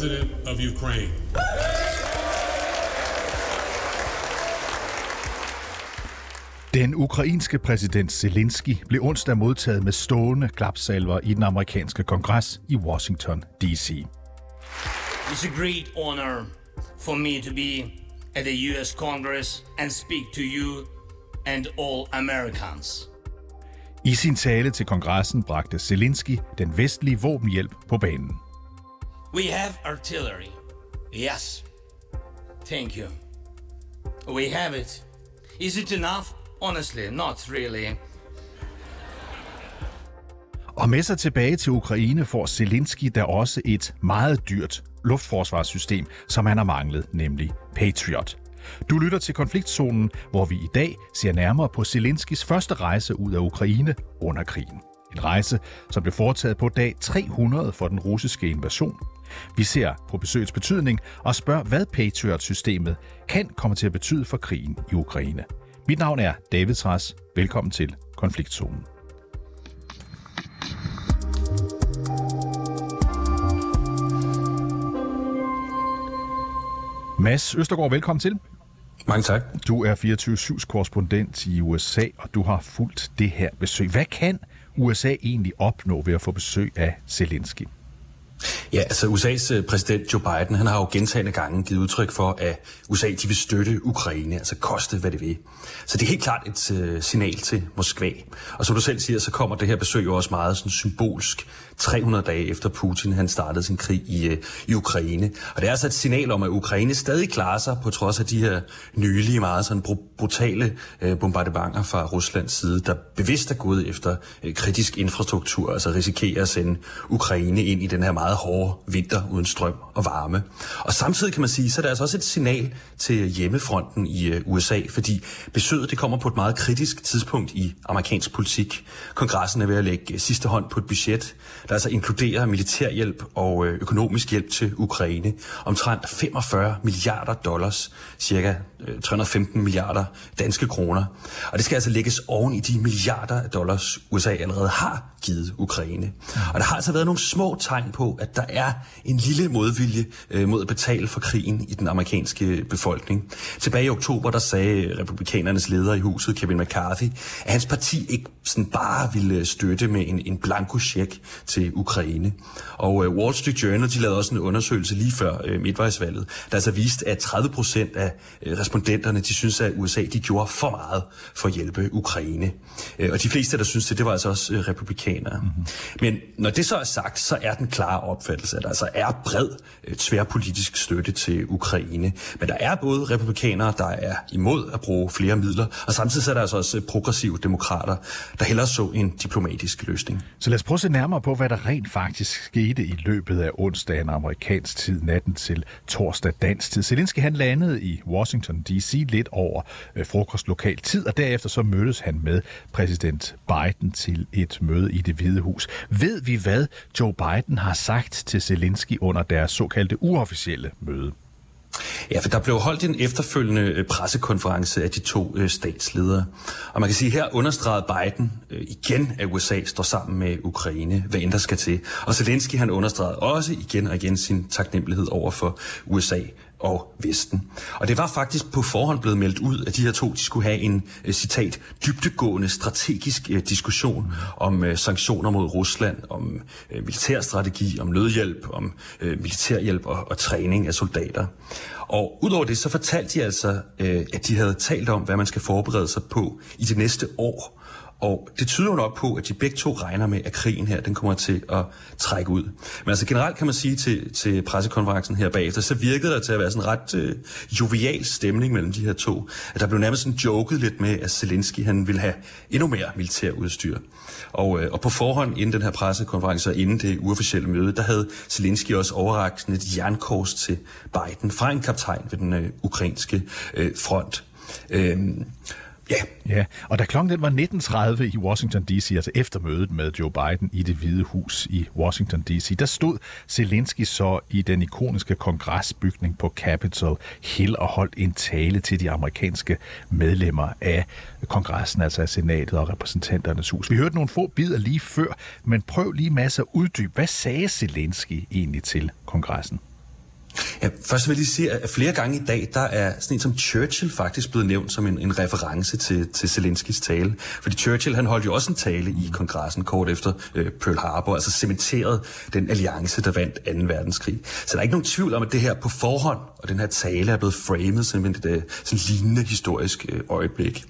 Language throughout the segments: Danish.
President of Ukraine. Den ukrainske præsident Zelensky blev onsdag modtaget med stående klapsalver i den amerikanske kongres i Washington, D.C. It's a great honor for me to be at the US Congress and speak to you and all Americans. I sin tale til kongressen bragte Zelensky den vestlige våbenhjælp på banen. We have artillery. Yes. Thank you. We have it. Is it enough? Honestly, not really. Og med sig tilbage til Ukraine får Zelensky der også et meget dyrt luftforsvarssystem, som han har manglet, nemlig Patriot. Du lytter til konfliktzonen, hvor vi i dag ser nærmere på Zelenskis første rejse ud af Ukraine under krigen. En rejse, som blev foretaget på dag 300 for den russiske invasion. Vi ser på besøgets betydning og spørger, hvad Patriot-systemet kan komme til at betyde for krigen i Ukraine. Mit navn er David Træs. Velkommen til Konfliktzonen. Mads Østergaard, velkommen til. Mange tak. Du er 24-7's korrespondent i USA, og du har fulgt det her besøg. Hvad kan USA egentlig opnå ved at få besøg af Zelensky? Ja, altså USA's øh, præsident Joe Biden, han har jo gentagende gange givet udtryk for, at USA de vil støtte Ukraine, altså koste hvad det vil. Så det er helt klart et uh, signal til Moskva. Og som du selv siger, så kommer det her besøg jo også meget sådan symbolsk 300 dage efter Putin han startede sin krig i, uh, i Ukraine. Og det er altså et signal om, at Ukraine stadig klarer sig på trods af de her nylige, meget sådan brutale uh, bombardementer fra Ruslands side, der bevidst er gået efter uh, kritisk infrastruktur, altså risikerer at sende Ukraine ind i den her meget hårde vinter uden strøm og varme. Og samtidig kan man sige, så er der altså også et signal til hjemmefronten i øh, USA, fordi besøget det kommer på et meget kritisk tidspunkt i amerikansk politik. Kongressen er ved at lægge øh, sidste hånd på et budget, der altså inkluderer militærhjælp og øh, økonomisk hjælp til Ukraine. Omtrent 45 milliarder dollars, cirka 315 milliarder danske kroner. Og det skal altså lægges oven i de milliarder af dollars, USA allerede har givet Ukraine. Og der har altså været nogle små tegn på, at der er en lille modvilje øh, mod at betale for krigen i den amerikanske befolkning. Tilbage i oktober, der sagde øh, republikanernes leder i huset, Kevin McCarthy, at hans parti ikke sådan bare ville øh, støtte med en, en blanko check til Ukraine. Og øh, Wall Street Journal, de lavede også en undersøgelse lige før øh, midtvejsvalget, der altså viste, at 30 procent af øh, respondenterne, de synes, at USA de gjorde for meget for at hjælpe Ukraine. Øh, og de fleste, der synes det, det var altså også øh, amerikanere. Mm-hmm. Men når det så er sagt, så er den klare opfattelse, at der altså er bred øh, tværpolitisk støtte til Ukraine. Men der er både republikanere, der er imod at bruge flere midler, og samtidig er der altså også øh, progressive demokrater, der hellere så en diplomatisk løsning. Så lad os prøve at se nærmere på, hvad der rent faktisk skete i løbet af onsdagen amerikansk tid, natten til torsdag dansk tid. Zelensky han landede i Washington D.C. lidt over øh, frokost lokal tid, og derefter så mødtes han med præsident Biden til et møde i i det hvide hus. Ved vi, hvad Joe Biden har sagt til Zelensky under deres såkaldte uofficielle møde? Ja, for der blev holdt en efterfølgende øh, pressekonference af de to øh, statsledere. Og man kan sige, at her understregede Biden øh, igen, at USA står sammen med Ukraine, hvad end der skal til. Og Zelensky han understregede også igen og igen sin taknemmelighed over for USA og Vesten. Og det var faktisk på forhånd blevet meldt ud, at de her to de skulle have en, øh, citat, dybtegående strategisk øh, diskussion om øh, sanktioner mod Rusland, om militærstrategi, om nødhjælp, om militærhjælp og, og træning af soldater. Og udover det, så fortalte de altså, at de havde talt om, hvad man skal forberede sig på i det næste år. Og det tyder jo nok på, at de begge to regner med, at krigen her, den kommer til at trække ud. Men altså generelt kan man sige til, til pressekonferencen her bagefter, så virkede der til at være sådan en ret øh, jovial stemning mellem de her to. At der blev nærmest sådan joket lidt med, at Zelensky han ville have endnu mere militær udstyr. Og, øh, og på forhånd, inden den her pressekonference og inden det uofficielle møde, der havde Zelensky også overragt sådan et jernkors til Biden fra en kaptajn ved den øh, ukrainske øh, front. Øh, Ja. ja. Og da klokken den var 19.30 i Washington D.C., altså efter mødet med Joe Biden i det hvide hus i Washington D.C., der stod Zelensky så i den ikoniske kongresbygning på Capitol Hill og holdt en tale til de amerikanske medlemmer af kongressen, altså af senatet og repræsentanternes hus. Vi hørte nogle få bidder lige før, men prøv lige masser at uddybe. Hvad sagde Zelensky egentlig til kongressen? Ja, først vil jeg lige sige, at flere gange i dag, der er sådan en som Churchill faktisk blevet nævnt som en, en reference til, til Zelenskis tale. Fordi Churchill, han holdt jo også en tale i kongressen kort efter øh, Pearl Harbor, altså cementerede den alliance, der vandt 2. verdenskrig. Så der er ikke nogen tvivl om, at det her på forhånd, og den her tale er blevet framet som et øh, sådan lignende historisk øh, øjeblik.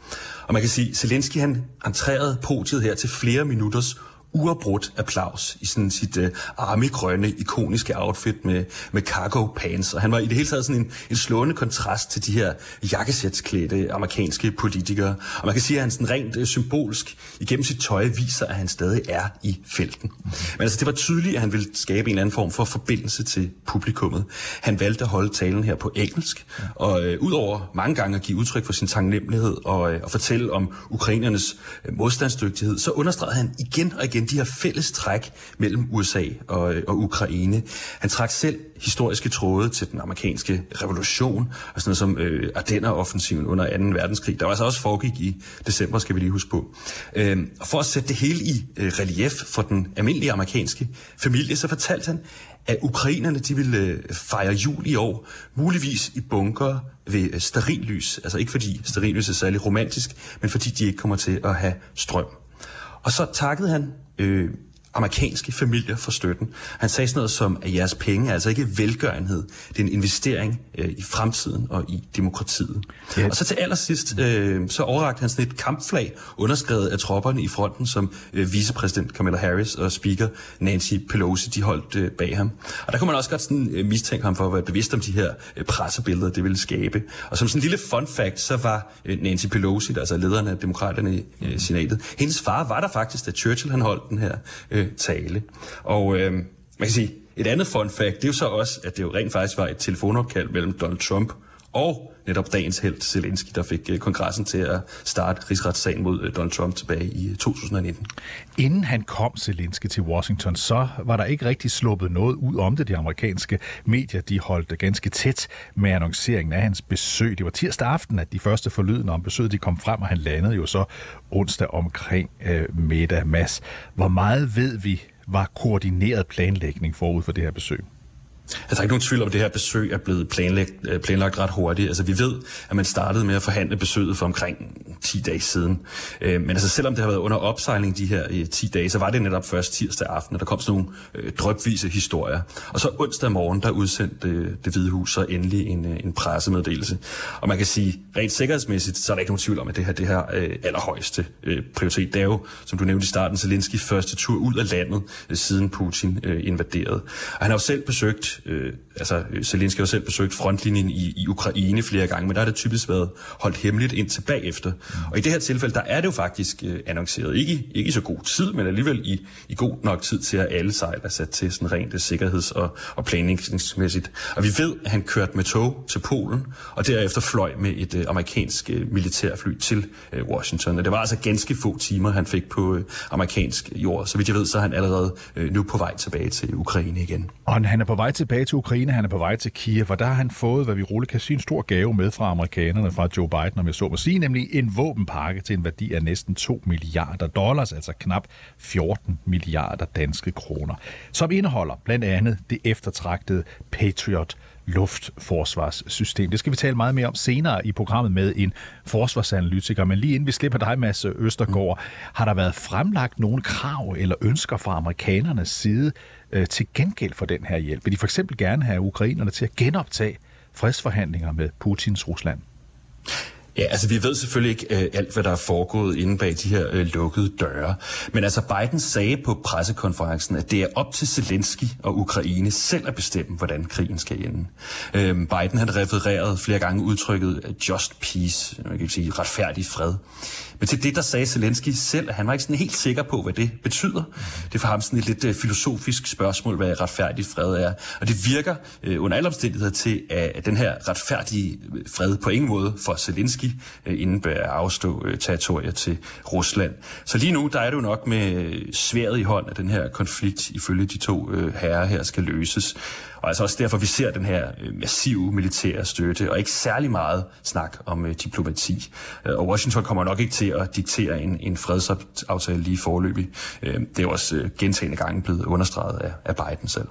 Og man kan sige, Zelensky han entrerede podiet her til flere minutters uafbrudt applaus i sådan sit uh, armigrønne, ikoniske outfit med, med cargo pants. Og han var i det hele taget sådan en, en slående kontrast til de her jakkesætsklædte amerikanske politikere. Og man kan sige, at han sådan rent uh, symbolsk igennem sit tøj viser, at han stadig er i felten. Men altså, det var tydeligt, at han ville skabe en anden form for forbindelse til publikummet. Han valgte at holde talen her på engelsk, og uh, udover mange gange at give udtryk for sin taknemmelighed og, uh, og fortælle om ukrainernes uh, modstandsdygtighed, så understregede han igen og igen igen de her fælles træk mellem USA og, øh, og Ukraine. Han trak selv historiske tråde til den amerikanske revolution, og sådan noget som øh, Ardenner-offensiven under 2. verdenskrig, der var altså også foregik i december, skal vi lige huske på. Øh, og for at sætte det hele i øh, relief for den almindelige amerikanske familie, så fortalte han, at ukrainerne de ville øh, fejre jul i år, muligvis i bunker ved øh, sterillys. Altså ikke fordi sterillys er særlig romantisk, men fordi de ikke kommer til at have strøm. Og så takkede han øh, amerikanske familier for støtten. Han sagde sådan noget som, at jeres penge er altså ikke velgørenhed, det er en investering øh, i fremtiden og i demokratiet. Ja. Og så til allersidst, øh, så overrakte han sådan et kampflag, underskrevet af tropperne i fronten, som øh, vicepræsident Kamala Harris og speaker Nancy Pelosi, de holdt øh, bag ham. Og der kunne man også godt sådan, øh, mistænke ham for at være bevidst om de her øh, pressebilleder, det ville skabe. Og som sådan en lille fun fact, så var øh, Nancy Pelosi, der altså lederen af demokraterne i øh, senatet, hendes far var der faktisk, da Churchill han holdt den her øh, øh, tale. Og øh, man kan sige, et andet fun fact, det er jo så også, at det jo rent faktisk var et telefonopkald mellem Donald Trump og netop dagens held Zelensky, der fik øh, kongressen til at starte rigsretssagen mod øh, Donald Trump tilbage i øh, 2019. Inden han kom, Zelensky, til Washington, så var der ikke rigtig sluppet noget ud om det. De amerikanske medier de holdt ganske tæt med annonceringen af hans besøg. Det var tirsdag aften, at de første forlydende om besøget de kom frem, og han landede jo så onsdag omkring øh, middag. Mads, hvor meget ved vi var koordineret planlægning forud for det her besøg? Altså, der er ikke nogen tvivl om, at det her besøg er blevet planlagt, øh, planlagt ret hurtigt. Altså, vi ved, at man startede med at forhandle besøget for omkring 10 dage siden. Øh, men altså, selvom det har været under opsejling de her øh, 10 dage, så var det netop først tirsdag aften, at der kom sådan nogle øh, drøbvise historier. Og så onsdag morgen, der udsendte det Hvide Hus så endelig en, en pressemeddelelse. Og man kan sige, rent sikkerhedsmæssigt, så er der ikke nogen tvivl om, at det her det her allerhøjeste prioritet. Det er jo, som du nævnte i starten, Zelensky første tur ud af landet, siden Putin invaderede. Og han har jo selv besøgt øh, altså Zelensky har selv besøgt frontlinjen i, i Ukraine flere gange, men der har det typisk været holdt hemmeligt ind bagefter. Og i det her tilfælde, der er det jo faktisk øh, annonceret, ikke, ikke i så god tid, men alligevel i, i god nok tid til, at alle sejl er sat til sådan rent øh, sikkerheds- og, og planlægningsmæssigt. Og vi ved, at han kørte med tog til Polen, og derefter fløj med et øh, amerikansk øh, militærfly til øh, Washington. Og det var altså ganske få timer, han fik på øh, amerikansk jord. Så vidt jeg ved, så er han allerede øh, nu på vej tilbage til Ukraine igen. Og han er på vej tilbage til Ukraine, han er på vej til Kiev, og der har han fået, hvad vi roligt kan sige, en stor gave med fra amerikanerne, fra Joe Biden, om jeg så må sige, nemlig en våbenpakke til en værdi af næsten 2 milliarder dollars, altså knap 14 milliarder danske kroner, som indeholder blandt andet det eftertragtede Patriot luftforsvarssystem. Det skal vi tale meget mere om senere i programmet med en forsvarsanalytiker. Men lige inden vi slipper dig, Mads Østergaard, har der været fremlagt nogle krav eller ønsker fra amerikanernes side øh, til gengæld for den her hjælp? Vil de for eksempel gerne have ukrainerne til at genoptage fredsforhandlinger med Putins Rusland? Ja, altså vi ved selvfølgelig ikke øh, alt, hvad der er foregået inde bag de her øh, lukkede døre. Men altså Biden sagde på pressekonferencen, at det er op til Zelensky og Ukraine selv at bestemme, hvordan krigen skal ende. Øh, Biden han refererede flere gange udtrykket øh, just peace, øh, man kan sige retfærdig fred. Men til det, der sagde Zelensky selv, at han var ikke sådan helt sikker på, hvad det betyder. Det er for ham sådan et lidt øh, filosofisk spørgsmål, hvad retfærdig fred er. Og det virker øh, under alle omstændigheder til, at den her retfærdige øh, fred på ingen måde for Zelensky uh, indebærer at afstå uh, territorier til Rusland. Så lige nu, der er det jo nok med sværet i hånd, at den her konflikt ifølge de to herrer her skal løses. Og altså også derfor, vi ser den her øh, massive militære støtte, og ikke særlig meget snak om øh, diplomati. Øh, og Washington kommer nok ikke til at diktere en, en fredsaftale lige forløbig. Øh, det er også øh, gentagende gange blevet understreget af, af Biden selv.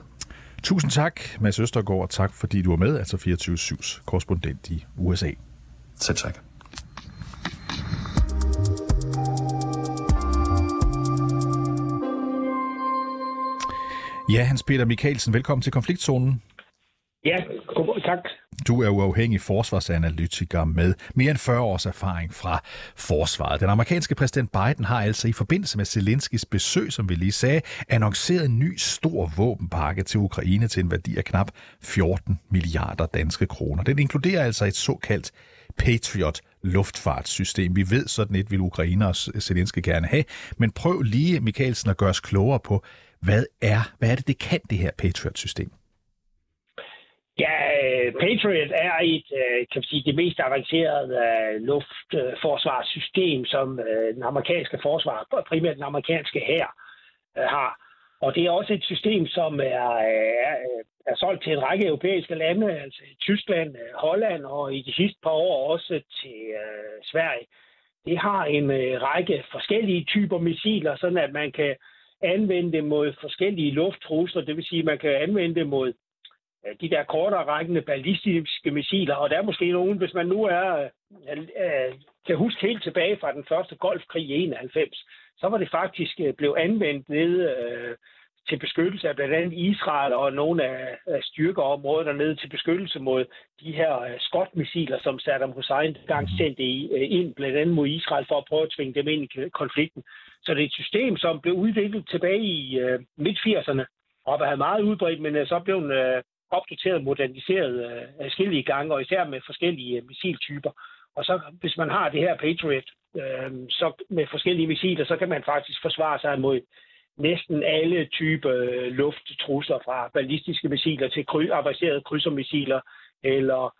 Tusind tak, Mads Østergaard, og tak fordi du var med, altså 24-7's korrespondent i USA. Selv tak. Ja, Hans Peter Mikkelsen, velkommen til konfliktzonen. Ja, tak. Du er uafhængig forsvarsanalytiker med mere end 40 års erfaring fra forsvaret. Den amerikanske præsident Biden har altså i forbindelse med Zelenskis besøg, som vi lige sagde, annonceret en ny stor våbenpakke til Ukraine til en værdi af knap 14 milliarder danske kroner. Den inkluderer altså et såkaldt Patriot luftfartssystem. Vi ved, sådan et vil Ukraine og Zelensky gerne have, men prøv lige, Mikkelsen, at gøre os klogere på, hvad er, hvad er det, det kan, det her Patriot-system? Ja, Patriot er et, øh, kan man sige, det mest avancerede øh, luftforsvarssystem, som øh, den amerikanske forsvar, primært den amerikanske hær, har. Og det er også et system, som er, er, er solgt til en række europæiske lande, altså Tyskland, øh, Holland og i de sidste par år også til øh, Sverige. Det har en øh, række forskellige typer missiler, sådan at man kan anvende det mod forskellige lufttrusler. Det vil sige, at man kan anvende det mod Øh, de der kortere rækkende ballistiske missiler, og der er måske nogen, hvis man nu er, øh, øh, kan huske helt tilbage fra den første golfkrig i 91, så var det faktisk blevet anvendt ned til beskyttelse af blandt andet Israel og nogle af, styrkeområder dernede til beskyttelse mod de her skotmissiler, som Saddam Hussein gang sendte ind blandt andet mod Israel for at prøve at tvinge dem ind i konflikten. Så det er et system, som blev udviklet tilbage i midt-80'erne og var meget udbredt, men så blev den opdateret og moderniseret øh, forskellige gange, og især med forskellige øh, missiltyper. Og så hvis man har det her Patriot øh, så med forskellige missiler, så kan man faktisk forsvare sig mod næsten alle typer øh, lufttrusler fra ballistiske missiler til kry- avancerede krydsermissiler, eller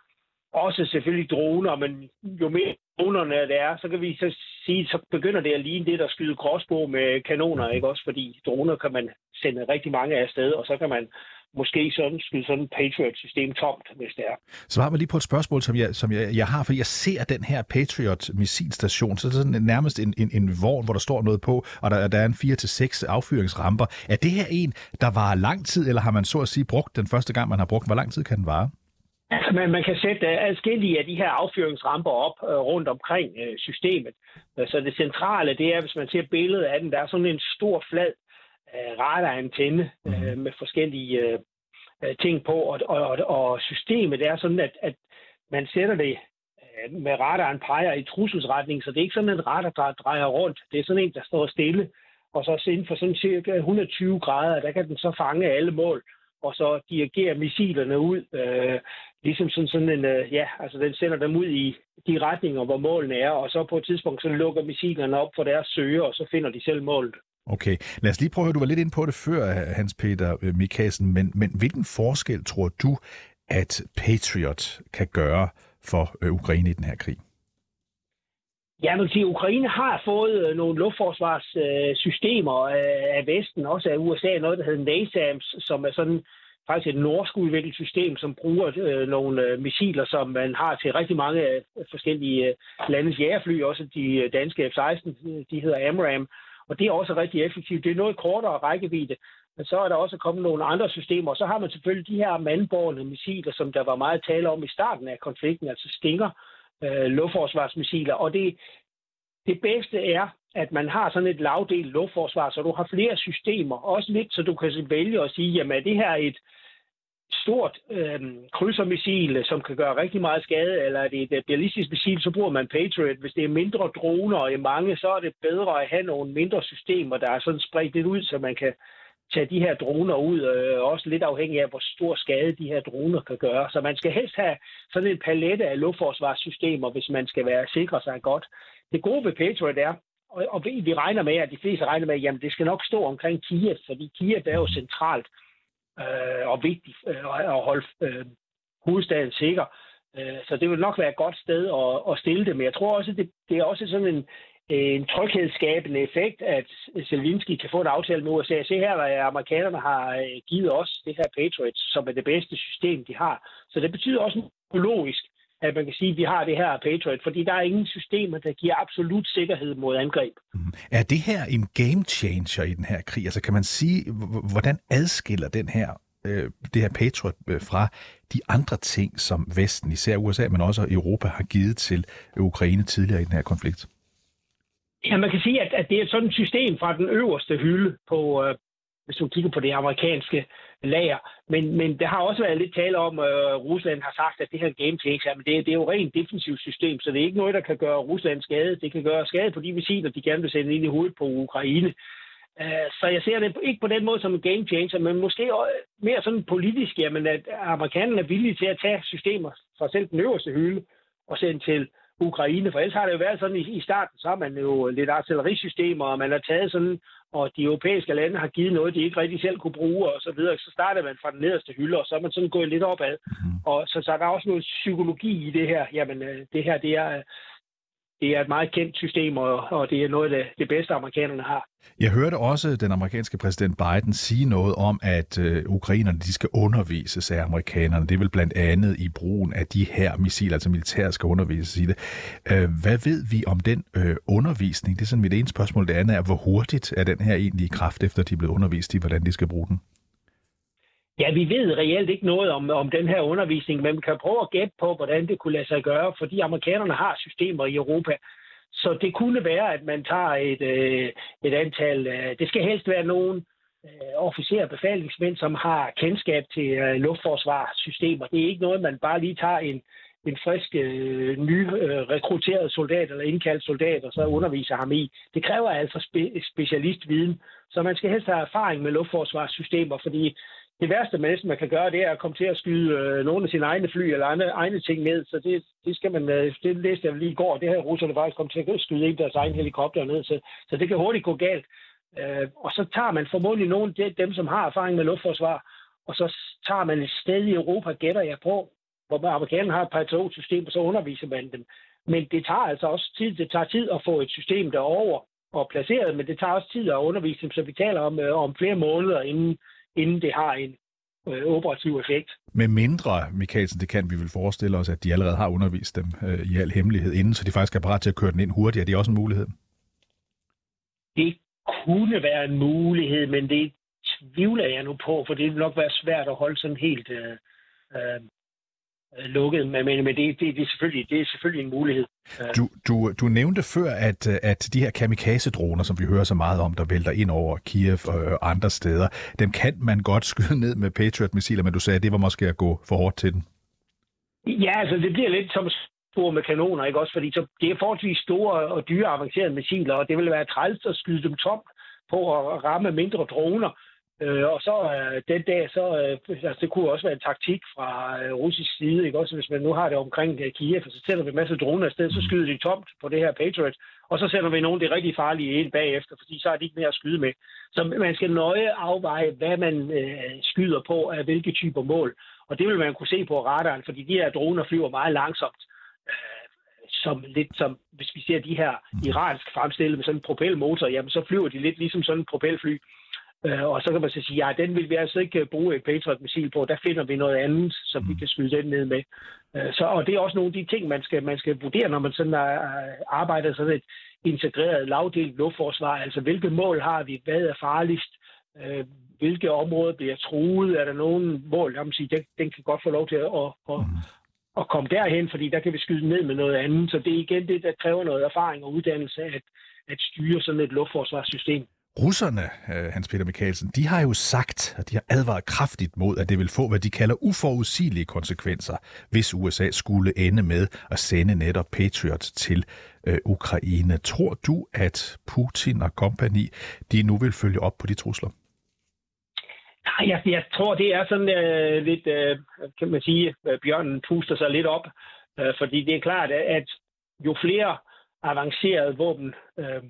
også selvfølgelig droner, men jo mere dronerne det er, så kan vi så sige, så begynder det at ligne det, der skyder crossbow med kanoner, ikke også? Fordi droner kan man sende rigtig mange af sted, og så kan man måske sådan skyde sådan et Patriot-system tomt, hvis det er. Svar mig lige på et spørgsmål, som jeg, som jeg, jeg har, for jeg ser den her Patriot-missilstation, så det er sådan nærmest en, en, en vogn, hvor der står noget på, og der, der er en 4-6 affyringsramper. Er det her en, der var lang tid, eller har man så at sige brugt den første gang, man har brugt den? Hvor lang tid kan den vare? Altså, man, man kan sætte uh, adskillige af de her affyringsramper op uh, rundt omkring uh, systemet. Så det centrale, det er, hvis man ser billedet af den, der er sådan en stor flad radarantenne uh, mm. med forskellige uh, ting på, og, og, og, systemet er sådan, at, at man sætter det uh, med radaren peger i trusselsretning, så det er ikke sådan en radar, der drejer rundt. Det er sådan en, der står stille, og så inden for sådan cirka 120 grader, der kan den så fange alle mål, og så dirigere missilerne ud, øh, ligesom sådan, sådan en, øh, ja, altså den sender dem ud i de retninger, hvor målene er, og så på et tidspunkt, så lukker missilerne op for deres søger, og så finder de selv målet. Okay, lad os lige prøve at høre, du var lidt ind på det før, Hans Peter øh, Mikkelsen, men, men hvilken forskel tror du, at Patriot kan gøre for øh, Ukraine i den her krig? Ja, man kan sige, at Ukraine har fået øh, nogle luftforsvarssystemer af Vesten, også af USA, noget der hedder NASAMS, som er sådan faktisk et norsk udviklet system, som bruger øh, nogle øh, missiler, som man har til rigtig mange øh, forskellige øh, landes jægerfly, også de øh, danske F-16, de hedder AMRAM, og det er også rigtig effektivt. Det er noget kortere rækkevidde, men så er der også kommet nogle andre systemer, og så har man selvfølgelig de her mandborgende missiler, som der var meget tale om i starten af konflikten, altså Stinger, øh, luftforsvarsmissiler, og det, det bedste er, at man har sådan et lavdelt luftforsvar, så du har flere systemer, også lidt, så du kan vælge at sige, jamen er det her et stort øh, krydsermissil, som kan gøre rigtig meget skade, eller er det et øh, ballistisk missil, så bruger man Patriot. Hvis det er mindre droner og mange, så er det bedre at have nogle mindre systemer, der er sådan spredt lidt ud, så man kan tage de her droner ud, øh, også lidt afhængig af, hvor stor skade de her droner kan gøre. Så man skal helst have sådan en palette af luftforsvarssystemer, hvis man skal være sikre sig godt. Det gode ved Patriot er, og, og vi regner med, at de fleste regner med, at det skal nok stå omkring Kiev, fordi Kiev er jo centralt øh, øh, og vigtigt øh, at holde øh, hovedstaden sikker. Øh, så det vil nok være et godt sted at, at stille det, men jeg tror også, det, det er også sådan en, en tryghedsskabende effekt, at Zelensky kan få en aftale med USA. Se her, hvad amerikanerne har øh, givet os det her Patriots, som er det bedste system, de har. Så det betyder også økologisk, at man kan sige, at vi har det her Patriot, fordi der er ingen systemer, der giver absolut sikkerhed mod angreb. Mm. Er det her en game changer i den her krig? Altså kan man sige, hvordan adskiller den her øh, det her Patriot øh, fra de andre ting, som Vesten, især USA, men også Europa, har givet til Ukraine tidligere i den her konflikt? Ja, man kan sige, at, at det er sådan et system fra den øverste hylde på, øh, hvis du kigger på det amerikanske lager. Men, men der har også været lidt tale om, at øh, Rusland har sagt, at det her er game changer, men det, det er jo rent defensivt system, så det er ikke noget, der kan gøre Rusland skade. Det kan gøre skade på de missiler, de gerne vil sende ind i hovedet på Ukraine. Uh, så jeg ser det ikke på den måde som en game changer, men måske mere sådan politisk, jamen, at amerikanerne er villige til at tage systemer fra selv den øverste hylde og sende til Ukraine. For ellers har det jo været sådan, i, i starten, så har man jo lidt artillerisystemer, og man har taget sådan, og de europæiske lande har givet noget, de ikke rigtig selv kunne bruge, og så videre. Så starter man fra den nederste hylde, og så er man sådan gået lidt opad. Mm. Og så, så er der også noget psykologi i det her. Jamen, øh, det her, det er, det er et meget kendt system, og, og det er noget af det, det bedste, amerikanerne har. Jeg hørte også den amerikanske præsident Biden sige noget om, at øh, ukrainerne de skal undervises af amerikanerne. Det er vel blandt andet i brugen af de her missiler, altså militæret skal undervises i det. Øh, hvad ved vi om den øh, undervisning? Det er sådan mit ene spørgsmål. Det andet er, hvor hurtigt er den her egentlig i kraft, efter de er blevet undervist i, hvordan de skal bruge den? Ja, vi ved reelt ikke noget om, om den her undervisning, men vi kan prøve at gætte på, hvordan det kunne lade sig gøre, fordi amerikanerne har systemer i Europa. Så det kunne være, at man tager et, øh, et antal, øh, det skal helst være nogen øh, officerer og befalingsmænd, som har kendskab til øh, luftforsvarssystemer. Det er ikke noget, man bare lige tager en, en frisk, øh, ny øh, rekrutteret soldat eller indkaldt soldat, og så underviser ham i. Det kræver altså spe- specialistviden, så man skal helst have erfaring med luftforsvarssystemer, fordi det værste, man næsten man kan gøre, det er at komme til at skyde øh, nogle af sine egne fly eller andre, egne ting ned. Så det, det skal man, øh, det læste jeg lige i går, det her russerne faktisk kom til at skyde en deres egen helikopter ned. Så, så det kan hurtigt gå galt. Øh, og så tager man formodentlig nogle af dem, som har erfaring med luftforsvar, og så tager man et sted i Europa, gætter jeg på, hvor amerikanerne har et patriotsystem, og så underviser man dem. Men det tager altså også tid. Det tager tid at få et system derover og placeret, men det tager også tid at undervise dem, så vi taler om, øh, om flere måneder, inden inden det har en øh, operativ effekt. Med mindre, Mikkelsen, det kan vi vel forestille os, at de allerede har undervist dem øh, i al hemmelighed inden, så de faktisk er parat til at køre den ind hurtigt. Er det også en mulighed? Det kunne være en mulighed, men det tvivler jeg nu på, for det vil nok være svært at holde sådan helt øh, Øh, lukket, men, men, men det, det, det, er selvfølgelig, det er selvfølgelig en mulighed. Du, du, du nævnte før, at, at de her kamikaze-droner, som vi hører så meget om, der vælter ind over Kiev og andre steder, dem kan man godt skyde ned med Patriot-missiler, men du sagde, at det var måske at gå for hårdt til den. Ja, altså det bliver lidt som store med kanoner, ikke også? Fordi så, det er forholdsvis store og dyre avancerede missiler, og det vil være træls at skyde dem tom på at ramme mindre droner. Øh, og så øh, den dag, så øh, altså, det kunne også være en taktik fra øh, russisk side, ikke også hvis man nu har det omkring øh, Kiev, og så sender vi en masse droner afsted, så skyder de tomt på det her Patriot, og så sender vi nogle det rigtig farlige ind bagefter, fordi så er de ikke mere at skyde med. Så man skal nøje afveje, hvad man øh, skyder på af hvilke typer mål, og det vil man kunne se på radaren, fordi de her droner flyver meget langsomt. Øh, som lidt som, hvis vi ser de her iransk fremstillede med sådan en propelmotor, jamen så flyver de lidt ligesom sådan en propelfly. Øh, og så kan man så sige, ja, den vil vi altså ikke bruge et Patriot-missil på. Der finder vi noget andet, som vi mm. kan skyde den ned med. Øh, så, og det er også nogle af de ting, man skal, man skal vurdere, når man sådan er, arbejder sådan et integreret, lavdelt luftforsvar. Altså, hvilke mål har vi? Hvad er farligst? Øh, hvilke områder bliver truet? Er der nogen mål, jeg må sige, den, den kan godt få lov til at, at, at, mm. at komme derhen, fordi der kan vi skyde ned med noget andet. Så det er igen det, der kræver noget erfaring og uddannelse at, at styre sådan et luftforsvarssystem. Russerne, øh, Hans Peter Mikkelsen, de har jo sagt, at de har advaret kraftigt mod, at det vil få, hvad de kalder uforudsigelige konsekvenser, hvis USA skulle ende med at sende netop Patriot til øh, Ukraine. Tror du, at Putin og kompagni, de nu vil følge op på de trusler? Nej, jeg, jeg tror, det er sådan øh, lidt, øh, kan man sige, øh, bjørnen puster sig lidt op, øh, fordi det er klart, at jo flere avancerede våben øh,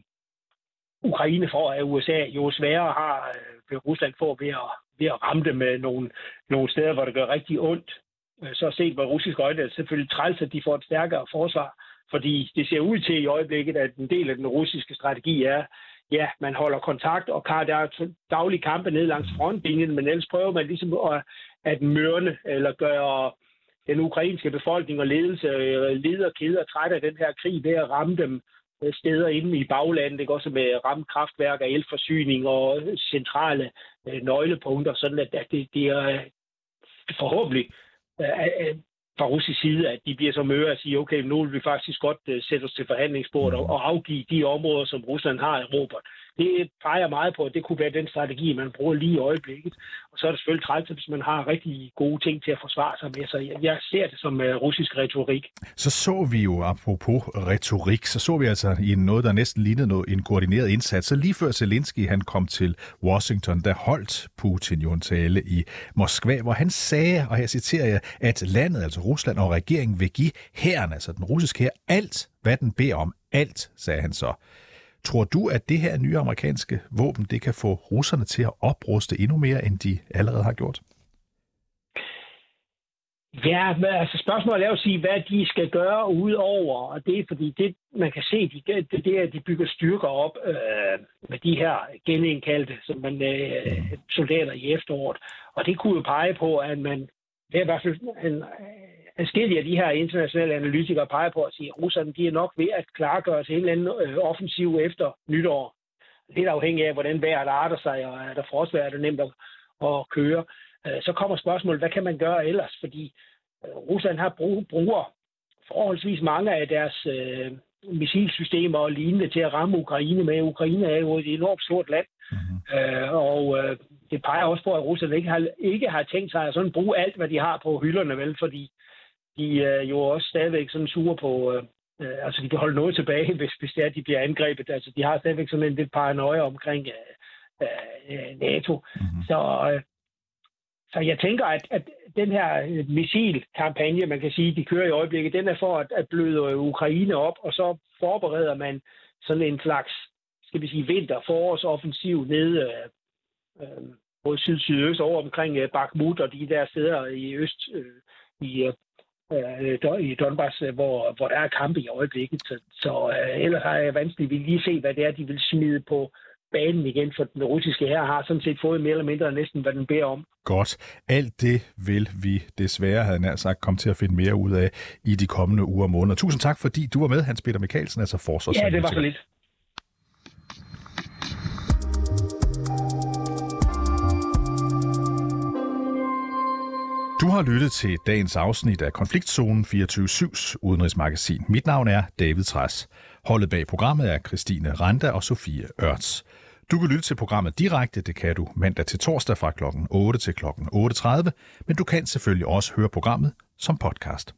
Ukraine får af USA, jo sværere har øh, Rusland får ved at, ved at ramme det med nogle, nogle steder, hvor det gør rigtig ondt. Øh, så set med russiske øjne er det selvfølgelig træls, at de får et stærkere forsvar, fordi det ser ud til i øjeblikket, at en del af den russiske strategi er, ja, man holder kontakt, og kan der er daglige kampe ned langs frontlinjen, men ellers prøver man ligesom at, at mørne eller gøre den ukrainske befolkning og ledelse, øh, lederkæder træt af den her krig ved at ramme dem Øh, steder inde i baglandet, ikke? også med rammekraftværker, elforsyning og øh, centrale øh, nøglepunkter, sådan at, at det, det er øh, forhåbentlig øh, fra russisk side, at de bliver så møre og siger, okay, nu vil vi faktisk godt sætte os til forhandlingsbordet og, og afgive de områder, som Rusland har i Europa. Det peger meget på, at det kunne være den strategi, man bruger lige i øjeblikket. Og så er det selvfølgelig træls, hvis man har rigtig gode ting til at forsvare sig med. Så jeg, ser det som øh, russisk retorik. Så så vi jo, apropos retorik, så så vi altså i noget, der næsten lignede noget, en koordineret indsats. Så lige før Zelensky han kom til Washington, der holdt Putin jo en tale i Moskva, hvor han sagde, og her citerer jeg, at landet, altså Rusland og regeringen, vil give herren, altså den russiske her, alt, hvad den beder om. Alt, sagde han så. Tror du, at det her nye amerikanske våben, det kan få russerne til at opruste endnu mere, end de allerede har gjort? Ja, men altså spørgsmålet er at sige, hvad de skal gøre udover, og det er fordi det, man kan se, de, det, det er, at de bygger styrker op øh, med de her genindkaldte som man, øh, soldater i efteråret. Og det kunne jo pege på, at man, det er i hvert fald en, forskellige af de her internationale analytikere peger på at sige, at russerne de er nok ved at klargøre til en eller anden øh, offensiv efter nytår. Lidt afhængig af, hvordan vejret arter sig, og er der frostvejr, er det nemt at, at køre. Øh, så kommer spørgsmålet, hvad kan man gøre ellers? Fordi øh, Rusland har brug, bruger forholdsvis mange af deres øh, missilsystemer og lignende til at ramme Ukraine med. Ukraine er jo et enormt stort land, mm-hmm. øh, og øh, det peger også på, at Rusland ikke har, ikke har tænkt sig at sådan bruge alt, hvad de har på hylderne, vel, fordi de er jo også stadigvæk sådan sure på, øh, øh, altså de kan holde noget tilbage, hvis, hvis det er, at de bliver angrebet. Altså de har stadigvæk sådan en lidt paranoia omkring øh, øh, NATO. Mm-hmm. Så, øh, så jeg tænker, at, at den her missilkampagne, man kan sige, de kører i øjeblikket, den er for at, at bløde Ukraine op, og så forbereder man sådan en slags, skal vi sige, vinter-forårsoffensiv nede øh, øh, mod syd-sydøst over omkring øh, Bakhmut og de der steder i øst, øh, i øh, øh, i Donbass, øh, hvor, hvor der er kampe i øjeblikket. Så, så øh, ellers har jeg vanskeligt vil lige se, hvad det er, de vil smide på banen igen, for den russiske her har sådan set fået mere eller mindre næsten, hvad den beder om. Godt. Alt det vil vi desværre, havde nær sagt, komme til at finde mere ud af i de kommende uger og måneder. Tusind tak, fordi du var med, Hans Peter Mikkelsen, altså forsvars. Ja, det var så lidt. Har lyttet til dagens afsnit af Konfliktzonen 24-7's udenrigsmagasin. Mit navn er David Træs. Holdet bag programmet er Christine Randa og Sofie Ørts. Du kan lytte til programmet direkte, det kan du mandag til torsdag fra kl. 8 til kl. 8.30, men du kan selvfølgelig også høre programmet som podcast.